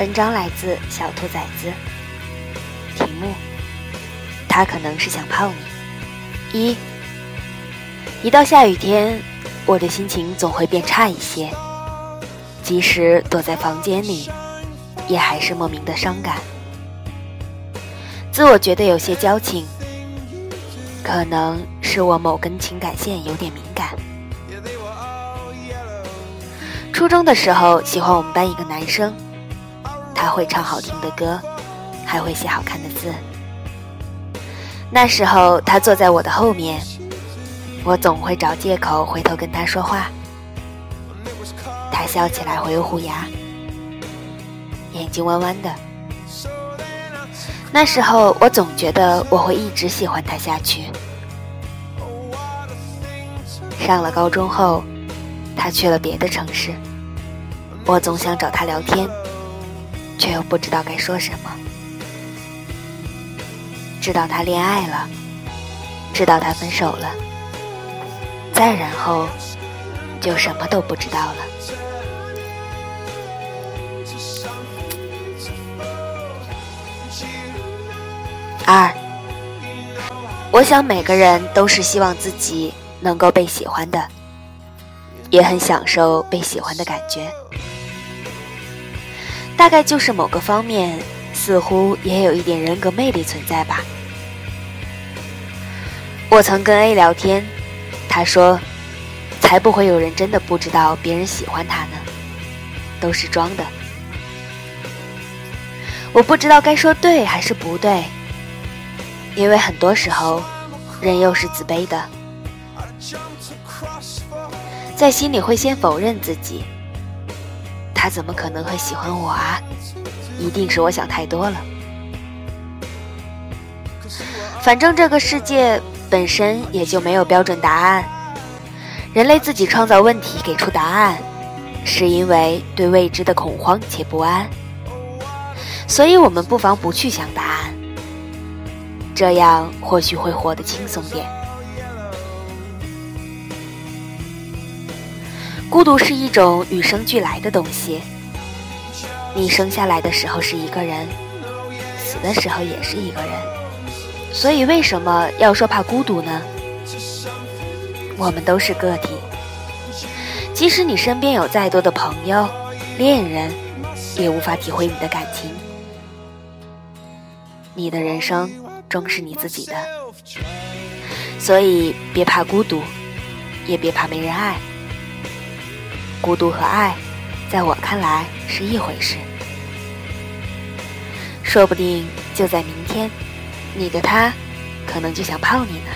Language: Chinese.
文章来自小兔崽子，题目：他可能是想泡你。一，一到下雨天，我的心情总会变差一些，即使躲在房间里，也还是莫名的伤感。自我觉得有些矫情，可能是我某根情感线有点敏感。初中的时候，喜欢我们班一个男生，他会唱好听的歌，还会写好看的字。那时候他坐在我的后面，我总会找借口回头跟他说话。他笑起来会有虎牙，眼睛弯弯的。那时候我总觉得我会一直喜欢他下去。上了高中后，他去了别的城市。我总想找他聊天，却又不知道该说什么。知道他恋爱了，知道他分手了，再然后就什么都不知道了。二，我想每个人都是希望自己能够被喜欢的，也很享受被喜欢的感觉。大概就是某个方面，似乎也有一点人格魅力存在吧。我曾跟 A 聊天，他说：“才不会有人真的不知道别人喜欢他呢，都是装的。”我不知道该说对还是不对，因为很多时候，人又是自卑的，在心里会先否认自己。他怎么可能会喜欢我啊？一定是我想太多了。反正这个世界本身也就没有标准答案，人类自己创造问题给出答案，是因为对未知的恐慌且不安。所以我们不妨不去想答案，这样或许会活得轻松点。孤独是一种与生俱来的东西。你生下来的时候是一个人，死的时候也是一个人。所以为什么要说怕孤独呢？我们都是个体，即使你身边有再多的朋友、恋人，也无法体会你的感情。你的人生终是你自己的，所以别怕孤独，也别怕没人爱。孤独和爱在我看来是一回事。说不定就在明天你的他可能就想泡你呢。